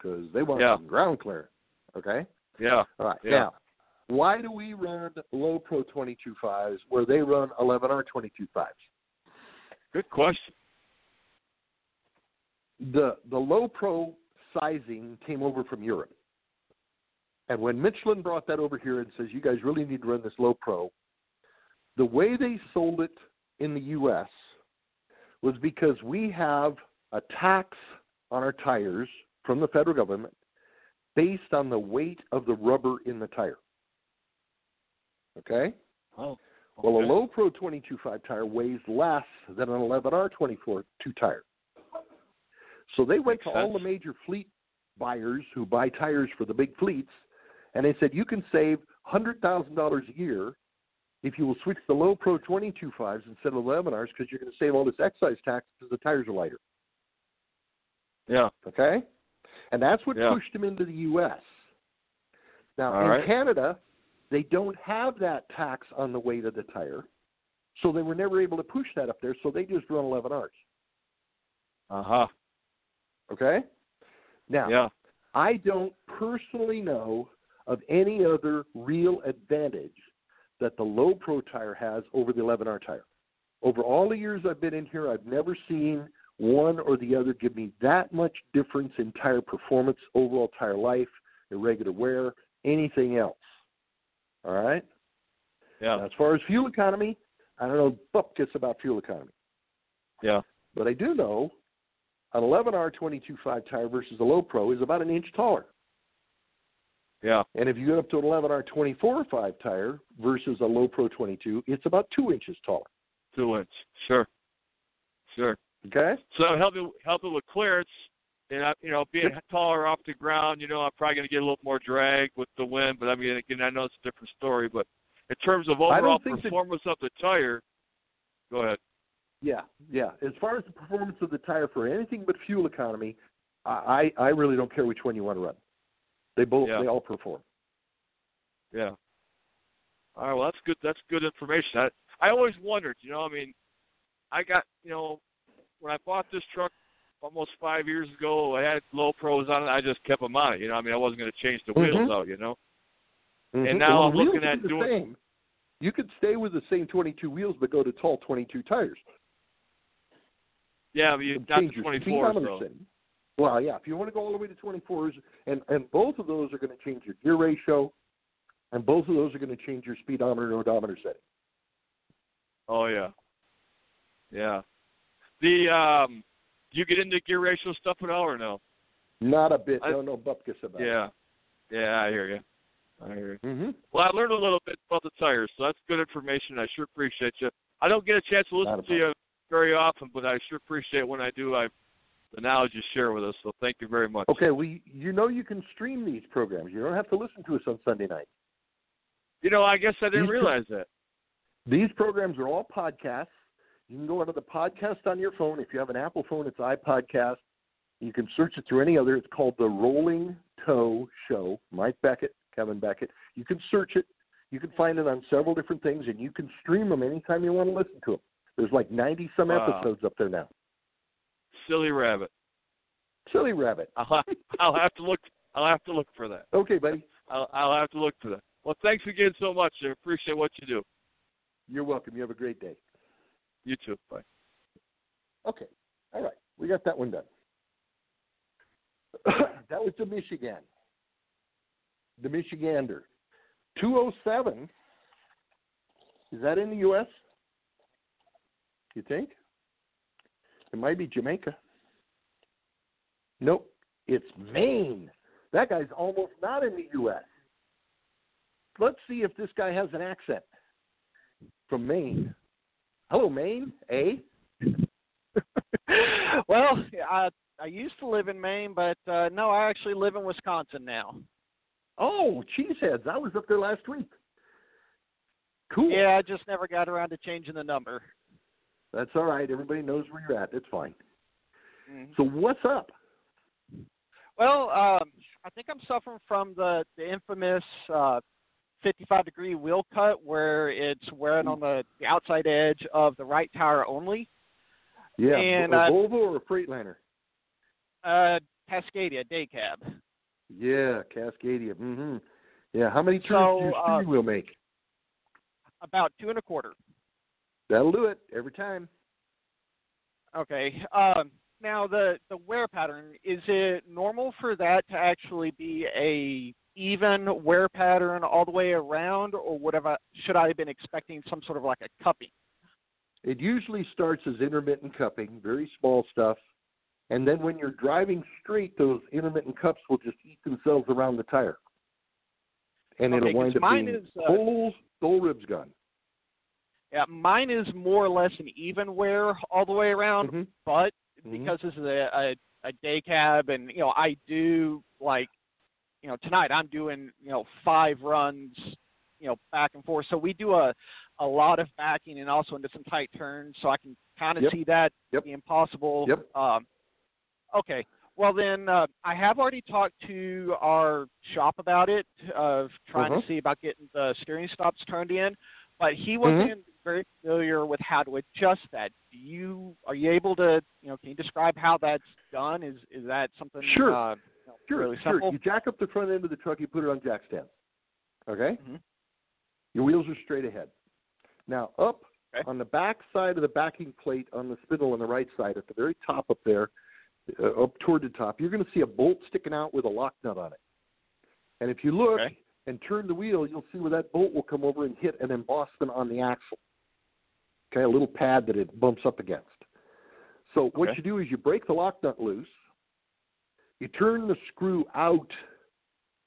because they want
Yeah.
some ground clearance. Okay.
Yeah.
All right.
Yeah.
Now, why do we run low Pro 22.5s where they run 11R 22.5s?
Good question.
The the low Pro sizing came over from Europe, and when Michelin brought that over here and says you guys really need to run this low Pro, the way they sold it in the U.S. was because we have a tax on our tires from the federal government based on the weight of the rubber in the tire. Okay?
Oh.
Well, a low Pro 22.5 tire weighs less than an 11R 24 2 tire. So they went
Makes
to all the major fleet buyers who buy tires for the big fleets and they said you can save hundred thousand dollars a year if you will switch the low pro 22.5s instead of 11Rs because you're going to save all this excise tax because the tires are lighter.
Yeah.
Okay, and that's what
Yeah.
pushed them into the U.S. Now
All
in
right.
Canada, they don't have that tax on the weight of the tire, so they were never able to push that up there. So they just run 11Rs.
Uh huh.
Okay. Now,
Yeah.
I don't personally know of any other real advantage that the low pro tire has over the 11R tire. Over all the years I've been in here, I've never seen one or the other give me that much difference in tire performance, overall tire life, irregular wear, anything else. All right?
Yeah.
Now, as far as fuel economy, I don't know bupkis about fuel economy.
Yeah.
But I do know an 11R 22.5 tire versus a low pro is about an inch taller.
Yeah.
And if you get up to an 11R 24.5 tire versus a low pro 22, it's about two inches taller.
Two inch. Sure. Sure.
Okay?
So help it help it with clearance, and I, you know, being taller off the ground, you know, I'm probably going to get a little more drag with the wind. But I mean, again, I know it's a different story. But in terms of overall
think that-
performance of the tire, go ahead.
Yeah, yeah. As far as the performance of the tire for anything but fuel economy, I I I really don't care which one you want to run. They both
Yeah.
they all perform.
Yeah. All right. Well, that's good. That's good information. I I always wondered. You know, I mean, I got you know, when I bought this truck almost five years ago, I had low pros on it. I just kept them on it. You know, I mean, I wasn't going to change the wheels
Mhm.
out. You know.
Mhm.
And now
the
I'm looking at doing-
Same. You could stay with the same 22 wheels, but go to tall 22 tires.
Yeah, but you
and
not the
your
24s
speedometer
though.
Well, yeah, if you want to go all the way to 24s, and and both of those are going to change your gear ratio, and both of those are going to change your speedometer and odometer setting.
Oh yeah. Yeah. The um, do you get into gear ratio stuff at all or no?
Not a bit.
I-
no, no bupkis about
Yeah. Yeah, I hear you. I hear you.
Mm-hmm.
Well, I learned a little bit about the tires, so that's good information. I sure appreciate you. I don't get a chance to listen to you very often, but I sure appreciate when I do. I the knowledge you share with us. So thank you very much.
Okay, well, you know you can stream these programs. You don't have to listen to us on Sunday night.
You know, I guess I didn't
These pro-
realize that.
These programs are all podcasts. You can go onto the podcast on your phone. If you have an Apple phone, it's iPodcast. You can search it through any other. It's called the Rolling Toe Show. Mike Beckett, Kevin Beckett. You can search it. You can find it on several different things, and you can stream them anytime you want to listen to them. There's like 90 some
Wow.
episodes up there now.
Silly rabbit.
Silly rabbit.
I'll have, I'll have to look. I'll have to look for that.
Okay, buddy.
I'll, I'll have to look for that. Well, thanks again so much. I appreciate what you do.
You're welcome. You have a great day.
You too. Bye.
Okay. All right. We got that one done. [COUGHS] that was the Michigan. The Michigander. 207. Is that in the U.S.? You think? It might be Jamaica. Nope. It's Maine. That guy's almost not in the U.S. Let's see if this guy has an accent from Maine. Hello, Maine. Eh? [LAUGHS]
well, I I used to live in Maine, but uh no, I actually live in Wisconsin now.
Oh, cheeseheads! I was up there last week. Cool.
Yeah, I just never got around to changing the number.
That's all right. Everybody knows where you're at. It's fine.
Mhm.
So what's up?
Well, um I think I'm suffering from the the infamous uh 55 degree wheel cut where it's wearing on the, the outside edge of the right tire only.
Yeah,
And,
a
uh,
Volvo or a Freightliner?
Uh Cascadia day cab.
Yeah, Cascadia. Mm hmm Yeah. How many turns
So,
do your
uh,
wheel make?
About two and a quarter.
That'll do it every time.
Okay. Um, now the the wear pattern is it normal for that to actually be a even wear pattern all the way around, or I, should I have been expecting some sort of like a cupping?
It usually starts as intermittent cupping, very small stuff, and then when you're driving straight, those intermittent cups will just eat themselves around the tire, and
Okay,
it'll wind up
mine
being
is, uh,
whole whole ribs gone.
Yeah, mine is more or less an even wear all the way around,
Mhm.
but
Mhm.
because this is a, a a day cab, and you know I do like you know tonight I'm doing you know five runs you know back and forth. So we do a a lot of backing and also into some tight turns. So I can kind of
Yep.
see that
Yep.
being possible.
Yep.
Um, okay. Well then, uh, I have already talked to our shop about it, of trying
Uh-huh.
to see about getting the steering stops turned in, but he
Mm-hmm.
wasn't very familiar with how to adjust that. Do you are you able to you know can you describe how that's done? Is is that something
Sure.
uh, you know,
Sure,
really
sure. You jack up the front end of the truck, you put it on jack stands. Okay?
Mhm.
Your wheels are straight ahead. Now, up
Okay.
on the back side of the backing plate on the spindle on the right side, at the very top up there, uh, up toward the top, you're going to see a bolt sticking out with a lock nut on it. And if you look
Okay.
And turn the wheel, you'll see where that bolt will come over and hit an embossment on the axle. Okay, a little pad that it bumps up against. So what
Okay.
you do is you break the lock nut loose, you turn the screw out,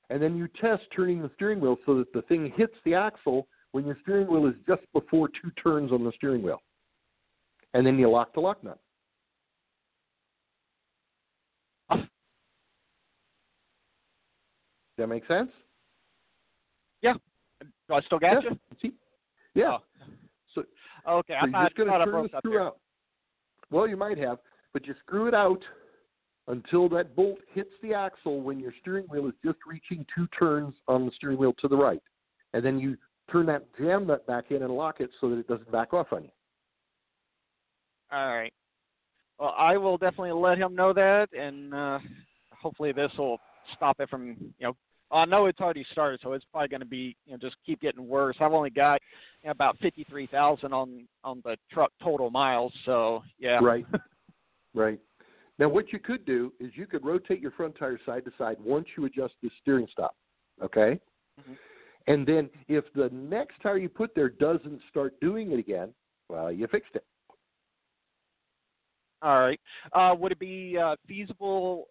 and then you test turning the steering wheel so that the thing hits the axle when your steering wheel is just before two turns on the steering wheel. And then you lock the lock nut. Does that make sense?
Do I still got
yeah.
you?
See? Yeah. So,
Okay,
so
I
you're
thought,
just going to turn the screw
there.
out. Well, you might have, but you screw it out until that bolt hits the axle when your steering wheel is just reaching two turns on the steering wheel to the right. And then you turn that jam nut back in and lock it so that it doesn't back off on you.
All right. Well, I will definitely let him know that, and uh, hopefully this will stop it from you know. I know it's already started, so it's probably going to be you know just keep getting worse. I've only got you know, about fifty three thousand on on the truck total miles, so yeah.
Right. [LAUGHS] right. Now, what you could do is you could rotate your front tire side to side once you adjust the steering stop. Okay.
Mhm.
And then if the next tire you put there doesn't start doing it again, well, you fixed it.
All right. Uh, would it be uh, feasible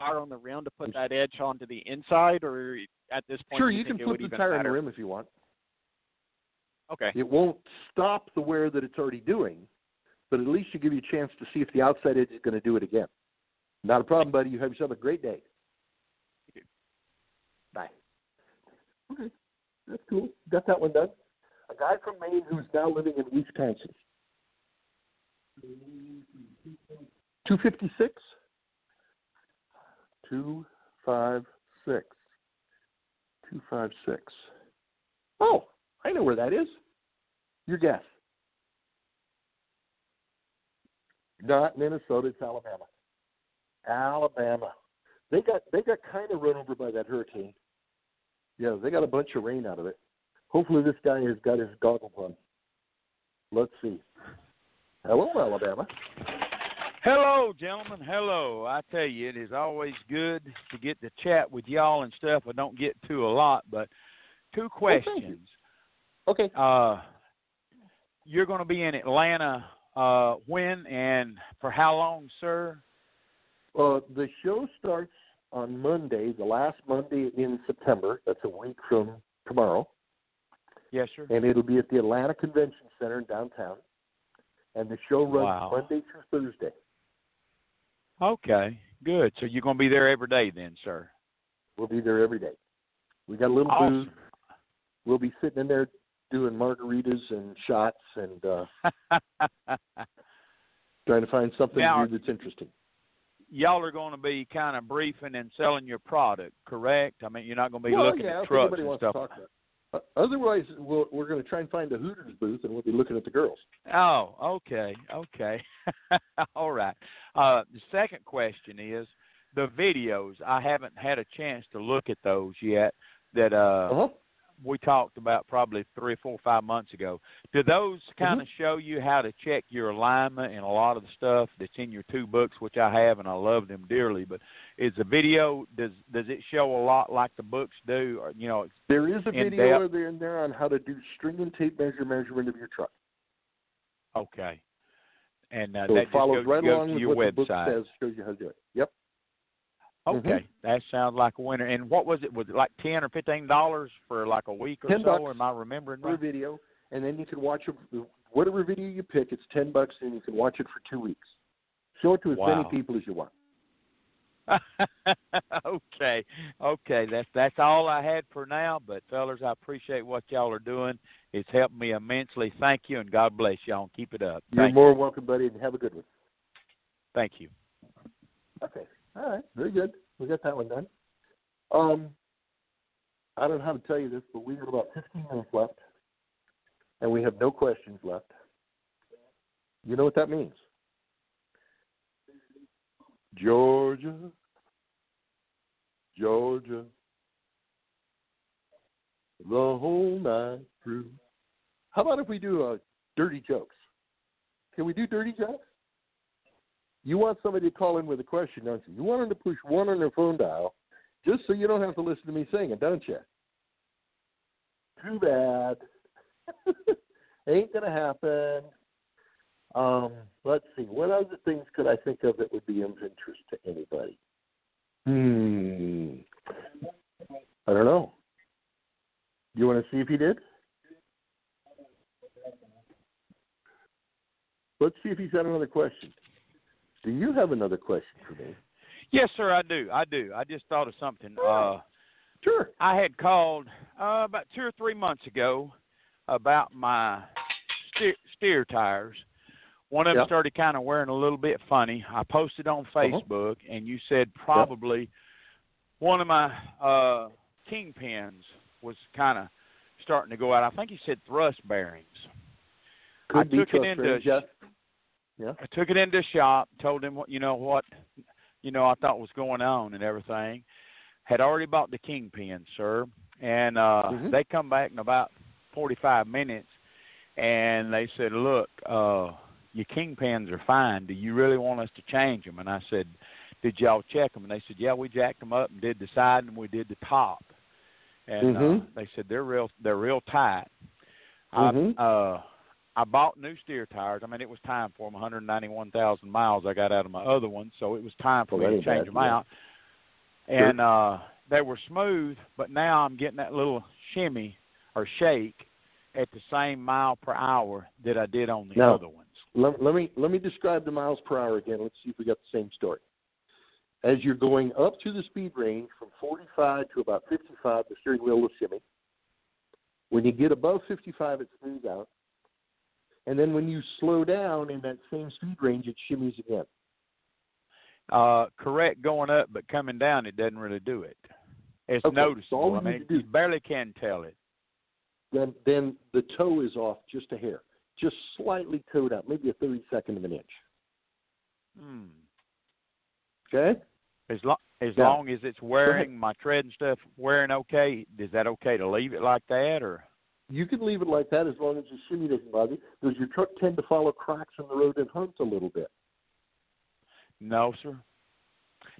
are on the rim to put that edge onto the inside, or at this point,
Sure,
do you,
you can
think it
flip
would
the tire on the rim if you want.
Okay.
It won't stop the wear that it's already doing, but at least you give you a chance to see if the outside edge is going to do it again. Not a problem, buddy. You have yourself a great day. Bye. Okay, that's cool. Got that one done. A guy from Maine who's now living in Wisconsin. Two fifty six. Two five six. Two five six. Oh, I know where that is. Your guess. Not Minnesota, it's Alabama. Alabama. They got they got kind of run over by that hurricane. Yeah, they got a bunch of rain out of it. Hopefully this guy has got his goggles on. Let's see. Hello, Alabama.
Hello, gentlemen. Hello. I tell you, it is always good to get to chat with y'all and stuff. I don't get to a lot, but two
thank you.
questions.
Okay.
Uh, you're going to be in Atlanta uh, when and for how long, sir?
Uh, the show starts on Monday, the last Monday in September. That's a week from tomorrow.
Yes, sir.
and it'll be at the Atlanta Convention Center in downtown. And the show runs
Wow.
Monday through Thursday.
Okay, good. So you're going to be there every day then, sir?
We'll be there every day. We got a little
Awesome.
booth. We'll be sitting in there doing margaritas and shots and uh, [LAUGHS] trying to find something
Now-
to do that's interesting.
y'all are going to be kind of briefing and selling your product, correct? I mean, you're not going to be
well,
looking
yeah,
at trucks and stuff.
To talk about it. Uh, otherwise, we'll, we're going to try and find a Hooters booth, and we'll be looking at the girls.
Oh, okay, okay, [LAUGHS] all right. Uh, the second question is the videos. I haven't had a chance to look at those yet. That uh,
Uh-huh.
We talked about probably three, four, five months ago. Do those
Mm-hmm.
kind of show you how to check your alignment and a lot of the stuff that's in your two books, which I have and I love them dearly? But is the video does does it show a lot like the books do? Or you know,
There is a
in
video
depth?
there in there on how to do string and tape measure measurement of your truck.
okay. And uh,
so
that
follows
goes,
right
goes
along
to
with
your
what the book
website.
says, shows you how to do it. Yep.
Okay,
Mhm.
that sounds like a winner. And what was it? Was it like ten or fifteen dollars for like a week or
10
so? Am I remembering
a
right?
video, and then you can watch a, whatever video you pick. It's ten bucks, and you can watch it for two weeks. Show it to as
Wow.
many people as you want. [LAUGHS]
okay, okay. That's that's all I had for now. But fellas, I appreciate what y'all are doing. It's helped me immensely. Thank you, and God bless y'all. And keep it up.
You're
Thank
more
you.
welcome, buddy, and have a good one.
Thank you.
Okay. All right. Very good. We got that one done. Um, I don't know how to tell you this, but we have about 15 minutes left, and we have no questions left. You know what that means? Georgia, Georgia, the whole night through. How about if we do uh, dirty jokes? Can we do dirty jokes? You want somebody to call in with a question, don't you? You want them to push one on their phone dial just so you don't have to listen to me singing, don't you? Too bad. [LAUGHS] Ain't gonna happen. Um, let's see. What other things could I think of that would be of interest to anybody? Hmm. I don't know. You want to see if he did? Let's see if he's got another question. Do you have another question for me?
Yes, sir. I do. I do. I just thought of something. Uh,
sure.
I had called uh, about two or three months ago about my steer, steer tires. One of them
Yep.
started kind of wearing a little bit funny. I posted on
Uh-huh.
Facebook, and you said probably one of my uh, kingpins was kind of starting to go out. I think you said thrust bearings.
Could
I
be
took it into
bearing. Yeah.
I took it into shop, told him what you know what you know I thought was going on and everything. Had already bought the kingpin, sir, and uh
Mhm.
they come back in about forty five minutes and they said, Look, uh your kingpins are fine. Do you really want us to change them? And I said, Did y'all check them? And they said, Yeah, we jacked them up and did the side and we did the top. And uh,
Mhm.
they said they're real they're real tight.
Mhm.
I uh I bought new steer tires. I mean, it was time for them. 191,000 miles I got out of my other ones, so it was time for
Well,
me to change
bad,
them
yeah.
out. And uh they were smooth, but now I'm getting that little shimmy or shake at the same mile per hour that I did on the
Now,
other ones.
Let, let me let me describe the miles per hour again. Let's see if we got the same story. As you're going up to the speed range from 45 to about 55, the steering wheel will shimmy. When you get above 55, it smooths out. And then when you slow down in that same speed range, it shimmies again.
Uh correct going up, but coming down it doesn't really do it. It's
Okay,
noticeable.
we
I mean,
need to do-
you barely can tell it.
Then then the toe is off just a hair, just slightly toed out, maybe a 32nd of an inch.
Hmm.
Okay.
As long as
Now,
long as it's wearing my tread and stuff wearing okay, is that okay to leave it like that or?
You can leave it like that as long as the shimmy doesn't bother you. Does your truck tend to follow cracks in the road and hunt a little bit?
No, sir.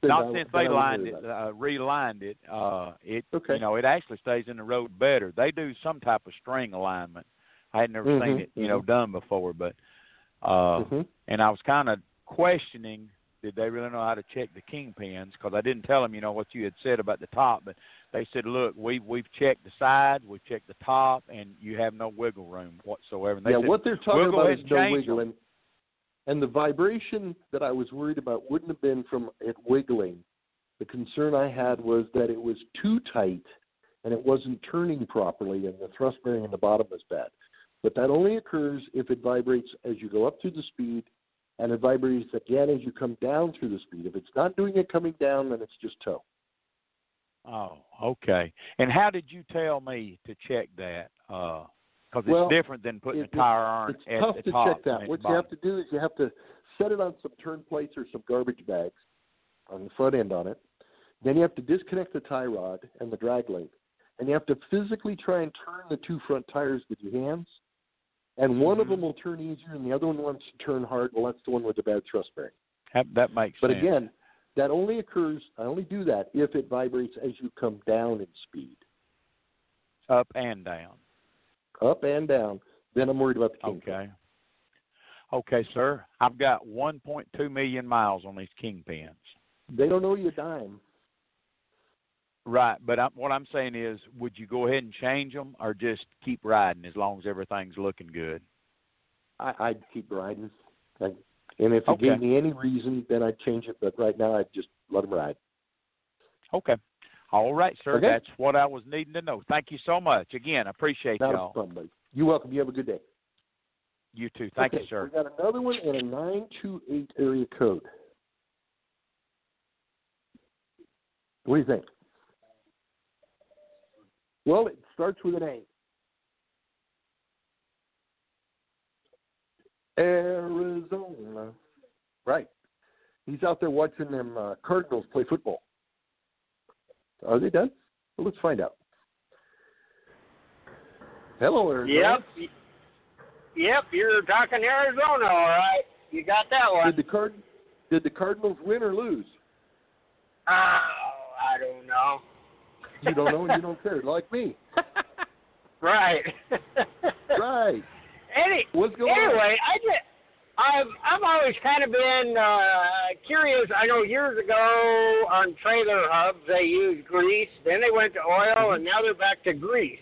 Then
Not
I-
since they lined it, uh, relined it. Uh, it
Okay.
you know it actually stays in the road better. They do some type of string alignment. I had never seen
Mhm,
it, you know,
mhm.
done before, but uh,
Mhm.
and I was kind of questioning did they really know how to check the kingpins because I didn't tell them, you know, what you had said about the top, but they said, look, we've we've checked the sides, we've checked the top, and you have no wiggle room whatsoever. And they
yeah,
said,
what they're talking
we'll
about is no
change
wiggle,
them.
and, and the vibration that I was worried about wouldn't have been from it wiggling. The concern I had was that it was too tight and it wasn't turning properly, and the thrust bearing in the bottom was bad. But that only occurs if it vibrates as you go up through the speed, and it vibrates again as you come down through the speed. If it's not doing it coming down, then it's just toe.
Oh, okay. And how did you tell me to check that? Because it's
Well,
different than putting
it-
a tire iron
It's
at
tough
the
to
top.
check that. What you have to do is you have to set it on some turn plates or some garbage bags on the front end on it. Then you have to disconnect the tie rod and the drag link, and you have to physically try and turn the two front tires with your hands. And one
Mm-hmm.
of them will turn easier, and the other one wants to turn hard. Well, that's the one with the bad thrust bearing.
That, that makes
But
sense.
But again, that only occurs. I only do that if it vibrates as you come down in speed,
up and down.
up and down. Then I'm worried about the king.
Okay. Okay, sir. I've got 1.2 million miles on these kingpins.
They don't owe you a dime.
Right, but I'm, what I'm saying is, would you go ahead and change them, or just keep riding as long as everything's looking good?
I, I'd keep riding. I, and if
Okay.
gave me any reason, then I'd change it. But right now, I'd just let them ride.
Okay. All right, sir.
Okay.
That's what I was needing to know. Thank you so much. Again, I appreciate
Not
y'all.
a problem, buddy. You're welcome. You have a good day.
You too. Thank
okay,
you, sir.
We got another one in a nine two eight area code. What do you think? Well, it starts with an A. Arizona. Right. He's out there watching them uh, Cardinals play football. Are they done? Well, let's find out. Hello, Arizona.
Yep. Yep, you're talking Arizona, all right. You got that one.
Did the Card did the Cardinals win or lose?
Oh, I don't know.
You don't know and you don't care, like me. [LAUGHS]
Right.
right.
Any,
What's going on?
anyway, I just I've I've always kind of been uh curious. I know years ago on trailer hubs they used grease, then they went to oil, and now they're back to grease.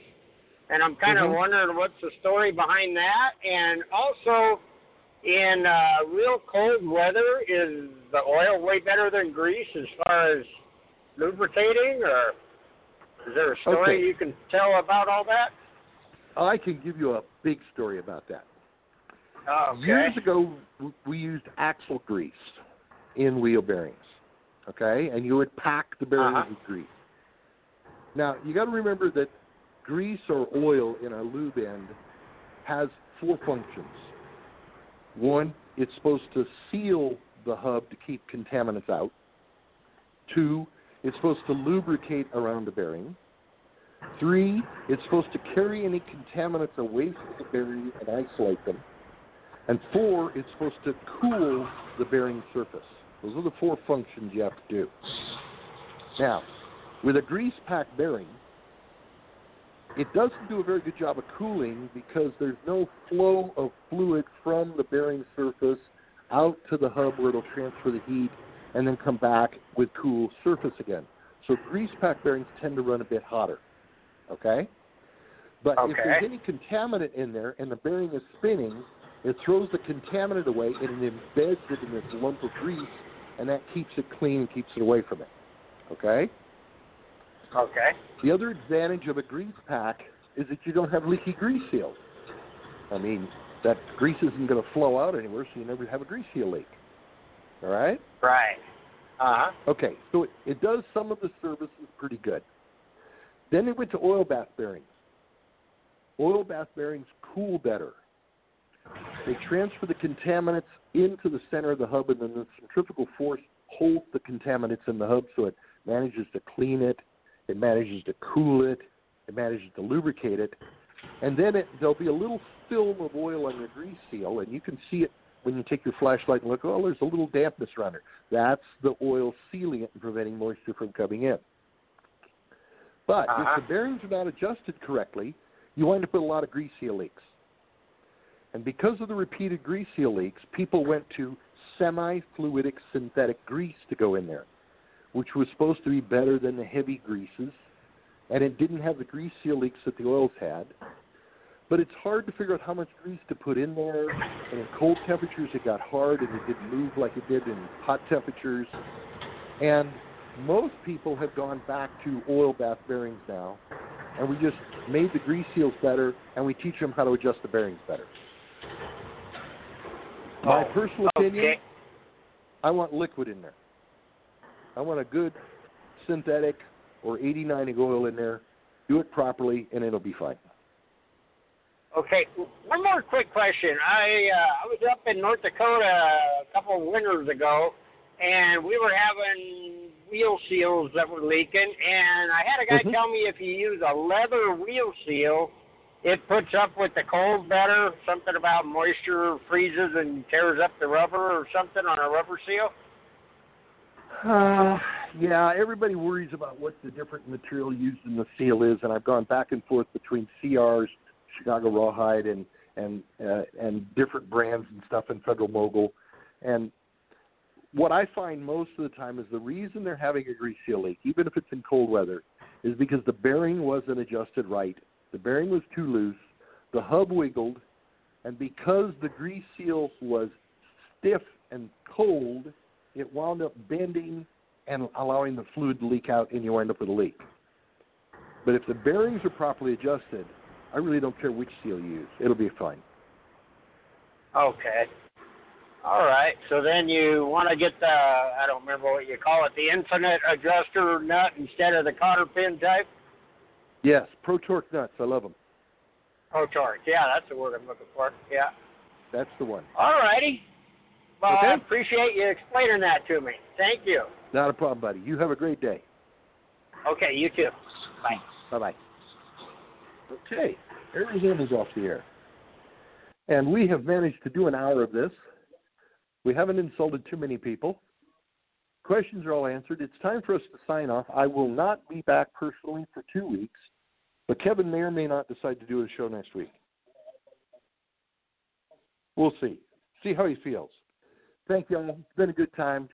And I'm kind of
Mhm.
wondering what's the story behind that. And also, in uh, real cold weather, is the oil way better than grease as far as lubricating, or is there a story
Okay.
you can tell about all that?
I can give you a big story about that.
Okay.
Years ago, we used axle grease in wheel bearings. Okay, and you would pack the bearings
Uh-huh.
with grease. Now you got to remember that grease or oil in a lube end has four functions. One, it's supposed to seal the hub to keep contaminants out. Two, it's supposed to lubricate around the bearing. Three, it's supposed to carry any contaminants away from the bearing and isolate them. And four, it's supposed to cool the bearing surface. Those are the four functions you have to do. Now, with a grease pack bearing, it doesn't do a very good job of cooling because there's no flow of fluid from the bearing surface out to the hub where it'll transfer the heat and then come back with cool surface again. So grease pack bearings tend to run a bit hotter. Okay? But if there's any contaminant in there and the bearing is spinning, it throws the contaminant away and it embeds it in this lump of grease and that keeps it clean and keeps it away from it. Okay?
Okay.
The other advantage of a grease pack is that you don't have leaky grease seals. I mean, that grease isn't going to flow out anywhere, so you never have a grease seal leak. All right?
Right. Uh huh.
Okay, so it, it does some of the services pretty good. Then they went to oil bath bearings. Oil bath bearings cool better. They transfer the contaminants into the center of the hub, and then the centrifugal force holds the contaminants in the hub so it manages to clean it, it manages to cool it, it manages to lubricate it, and then it, there'll be a little film of oil on your grease seal, and you can see it when you take your flashlight and look. Oh, there's a little dampness around it. That's the oil sealing it and preventing moisture from coming in. But
Uh-huh.
if the bearings are not adjusted correctly, you wind up with a lot of grease seal leaks. And because of the repeated grease seal leaks, people went to semi fluidic synthetic grease to go in there, which was supposed to be better than the heavy greases. And it didn't have the grease seal leaks that the oils had. But it's hard to figure out how much grease to put in there. And in cold temperatures, it got hard and it didn't move like it did in hot temperatures. And most people have gone back to oil bath bearings now. And we just made the grease seals better and we teach them how to adjust the bearings better. My
Oh,
personal opinion. I want liquid in there. I want a good synthetic or 89 oil in there. Do it properly, and it'll be fine.
Okay, one more quick question. I uh, I was up in North Dakota a couple of winters ago, and we were having wheel seals that were leaking. And I had a guy
Mhm.
tell me if you use a leather wheel seal, it puts up with the cold better. Something about moisture freezes and tears up the rubber or something on a rubber seal.
Uh, yeah, everybody worries about what the different material used in the seal is, and I've gone back and forth between CRs, Chicago Rawhide, and and uh, and different brands and stuff in Federal Mogul. And what I find most of the time is the reason they're having a grease seal leak, even if it's in cold weather, is because the bearing wasn't adjusted right. The bearing was too loose, the hub wiggled, and because the grease seal was stiff and cold, it wound up bending and allowing the fluid to leak out, and you wind up with a leak. But if the bearings are properly adjusted, I really don't care which seal you use. It'll be fine.
Okay. All right. So then you want to get the I don't remember what you call it, the infinite adjuster nut instead of the cotter pin type.
Yes, Pro Torque nuts. I love them.
Pro torque. Yeah, that's the word I'm looking for. Yeah.
That's the one.
All righty. Well, I appreciate you explaining that to me. Thank you.
Not a problem, buddy. You have a great day.
Okay, you too. Bye.
Bye bye. Okay, Arizona's off the air. And we have managed to do an hour of this. We haven't insulted too many people. Questions are all answered. It's time for us to sign off. I will not be back personally for two weeks, but Kevin may or may not decide to do a show next week. We'll see. See how he feels. Thank you all. It's been a good time.